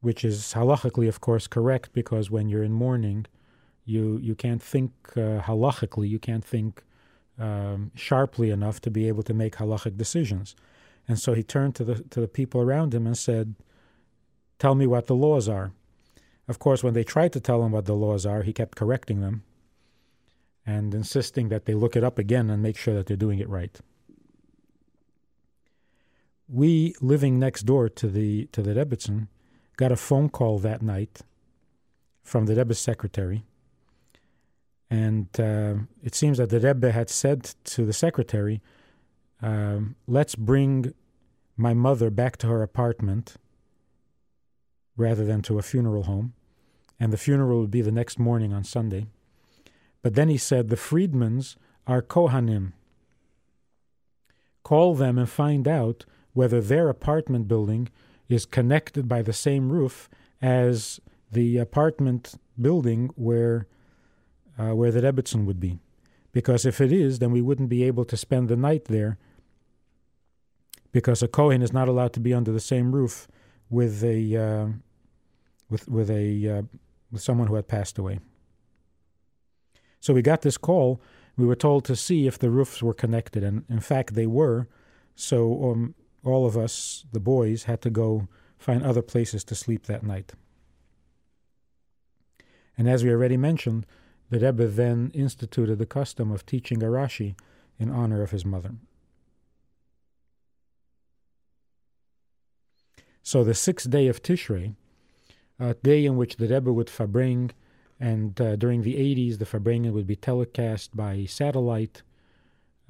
Which is halachically, of course, correct because when you're in mourning, you you can't think uh, halachically, you can't think um, sharply enough to be able to make halachic decisions. And so he turned to the to the people around him and said, "Tell me what the laws are." Of course, when they tried to tell him what the laws are, he kept correcting them and insisting that they look it up again and make sure that they're doing it right. We living next door to the to the Rebbitzin got a phone call that night from the Rebbe's secretary. And uh, it seems that the Rebbe had said to the secretary, um, let's bring my mother back to her apartment rather than to a funeral home. And the funeral would be the next morning on Sunday. But then he said, the Friedmans are Kohanim. Call them and find out whether their apartment building is connected by the same roof as the apartment building where uh, where the Rebbitzin would be. Because if it is, then we wouldn't be able to spend the night there because a Kohen is not allowed to be under the same roof with a uh, with with a uh, with someone who had passed away. So we got this call. We were told to see if the roofs were connected, and in fact they were. So um, all of us, the boys, had to go find other places to sleep that night. And as we already mentioned, the Rebbe then instituted the custom of teaching a Rashi in honor of his mother. So the sixth day of Tishrei, a day in which the Rebbe would farbreng, and uh, during the 80s, the farbrengen would be telecast by satellite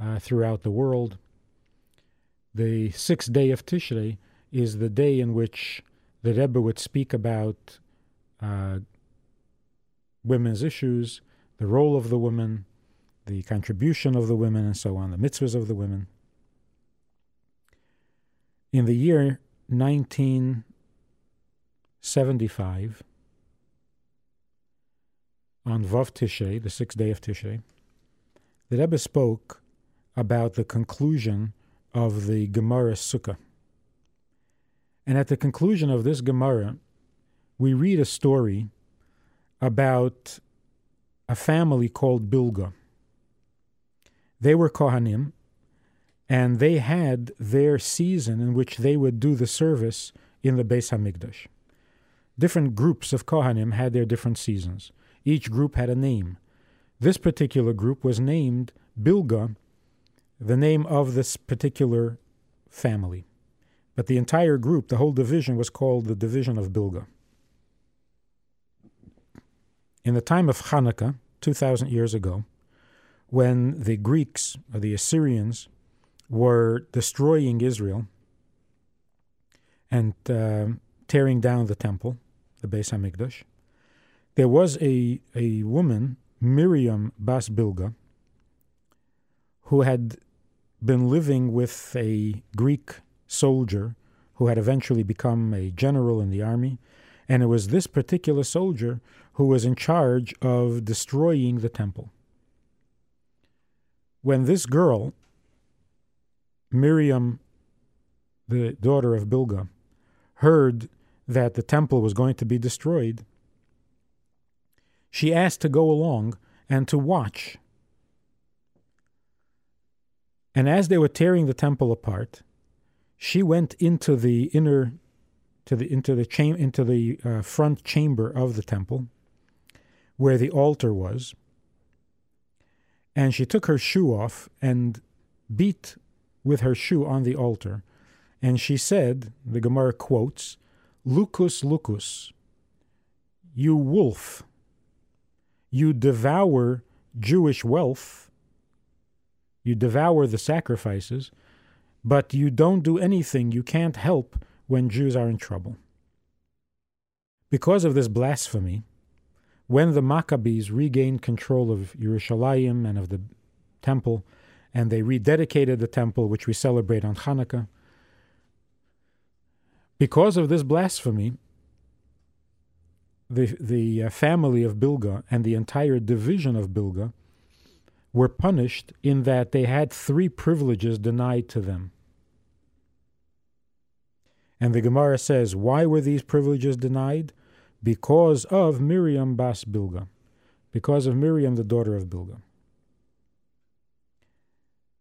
uh, throughout the world. The sixth day of Tishrei is the day in which the Rebbe would speak about uh, women's issues, the role of the women, the contribution of the women, and so on, the mitzvahs of the women. In the year 1975, on Vav Tishrei, the sixth day of Tishrei, the Rebbe spoke about the conclusion of the Gemara Sukkah. And at the conclusion of this Gemara, we read a story about a family called Bilga. They were Kohanim, and they had their season in which they would do the service in the Beis Hamikdash. Different groups of Kohanim had their different seasons. Each group had a name. This particular group was named Bilga the name of this particular family. But the entire group, the whole division, was called the division of Bilga. In the time of Hanukkah, 2,000 years ago, when the Greeks or the Assyrians were destroying Israel and uh, tearing down the temple, the Beis Hamikdash, there was a, a woman, Miriam Bas Bilga, who had been living with a Greek soldier who had eventually become a general in the army. And it was this particular soldier who was in charge of destroying the temple. When this girl, Miriam, the daughter of Bilga, heard that the temple was going to be destroyed, she asked to go along and to watch and as they were tearing the temple apart, she went into the inner, to the into the cham- into the uh, front chamber of the temple, where the altar was. And she took her shoe off and beat with her shoe on the altar, and she said, the Gemara quotes, "Lucus, lucus, you wolf, you devour Jewish wealth." You devour the sacrifices, but you don't do anything. You can't help when Jews are in trouble. Because of this blasphemy, when the Maccabees regained control of Yerushalayim and of the temple, and they rededicated the temple, which we celebrate on Hanukkah, because of this blasphemy, the, the uh, family of Bilga and the entire division of Bilga were punished in that they had three privileges denied to them. And the Gemara says, why were these privileges denied? Because of Miriam Bas Bilga, because of Miriam, the daughter of Bilga.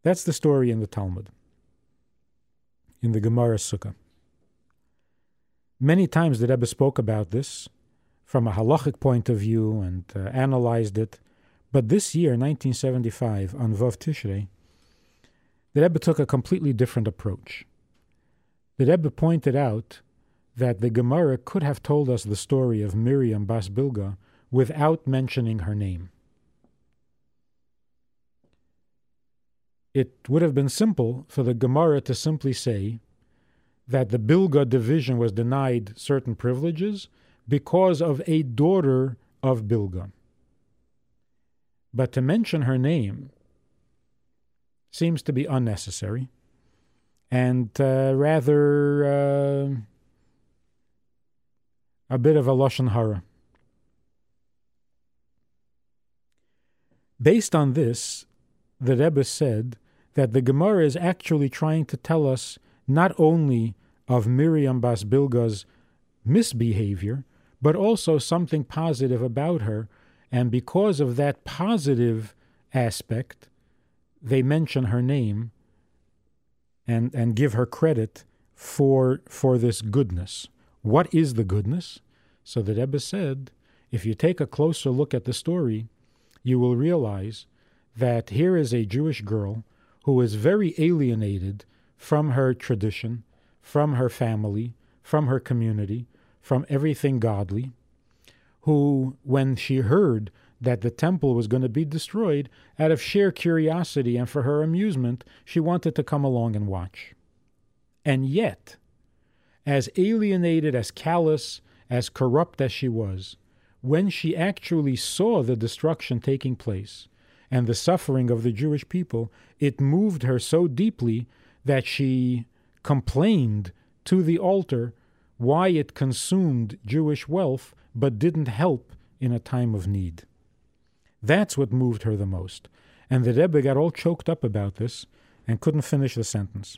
That's the story in the Talmud, in the Gemara Sukkah. Many times the Rebbe spoke about this from a halachic point of view and uh, analyzed it. But this year, 1975, on Vav Tishrei, the Rebbe took a completely different approach. The Rebbe pointed out that the Gemara could have told us the story of Miriam Bas Bilga without mentioning her name. It would have been simple for the Gemara to simply say that the Bilga division was denied certain privileges because of a daughter of Bilga. But to mention her name seems to be unnecessary and uh, rather uh, a bit of a Lashon Hara. Based on this, the Rebbe said that the Gemara is actually trying to tell us not only of Miriam Bas Bilga's misbehavior, but also something positive about her. And because of that positive aspect, they mention her name and, and give her credit for, for this goodness. What is the goodness? So the Rebbe said, if you take a closer look at the story, you will realize that here is a Jewish girl who is very alienated from her tradition, from her family, from her community, from everything godly, who, when she heard that the temple was going to be destroyed, out of sheer curiosity and for her amusement, she wanted to come along and watch. And yet, as alienated, as callous, as corrupt as she was, when she actually saw the destruction taking place and the suffering of the Jewish people, it moved her so deeply that she complained to the altar why it consumed Jewish wealth but didn't help in a time of need. That's what moved her the most. And the Rebbe got all choked up about this and couldn't finish the sentence.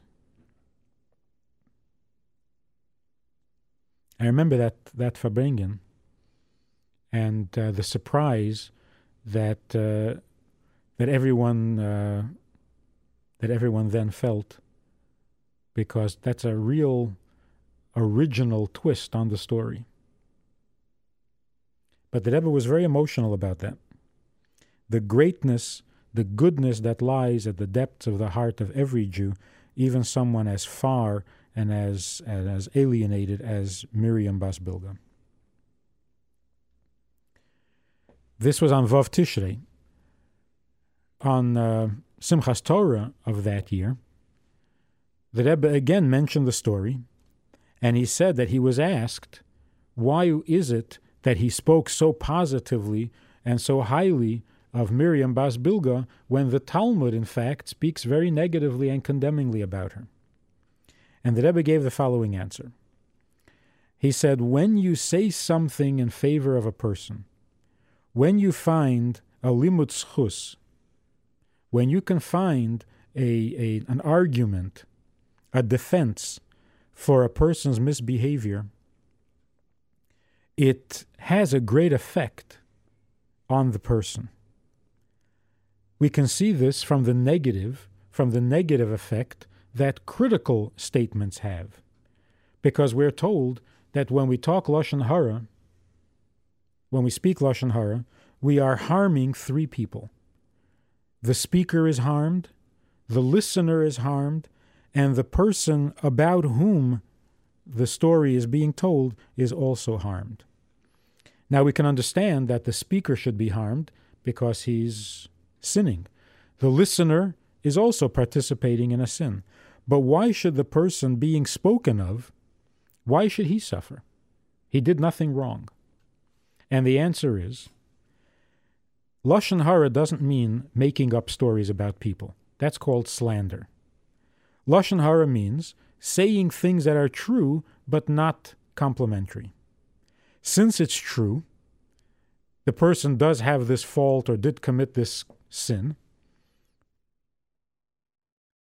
I remember that that Farbrengen and uh, the surprise that uh, that everyone uh, that everyone then felt because that's a real original twist on the story. But the Rebbe was very emotional about that. The greatness, the goodness that lies at the depths of the heart of every Jew, even someone as far and as, as alienated as Miriam Bas Bilga. This was on Vav Tishrei. On uh, Simchas Torah of that year, the Rebbe again mentioned the story and he said that he was asked, Why is it that he spoke so positively and so highly of Miriam Bas Bilga when the Talmud, in fact, speaks very negatively and condemningly about her? And the Rebbe gave the following answer. He said, When you say something in favor of a person, when you find a limud schus, when you can find a, a, an argument, a defense for a person's misbehavior, it has a great effect on the person. We can see this from the negative, from the negative effect that critical statements have. Because we're told that when we talk Lashon Hara, when we speak Lashon Hara, we are harming three people. The speaker is harmed, the listener is harmed, and the person about whom the story is being told is also harmed. Now we can understand that the speaker should be harmed because he's sinning. The listener is also participating in a sin. But why should the person being spoken of, why should he suffer? He did nothing wrong. And the answer is Lashon Hara doesn't mean making up stories about people. That's called slander. Lashon Hara means saying things that are true but not complimentary. Since it's true, the person does have this fault or did commit this sin,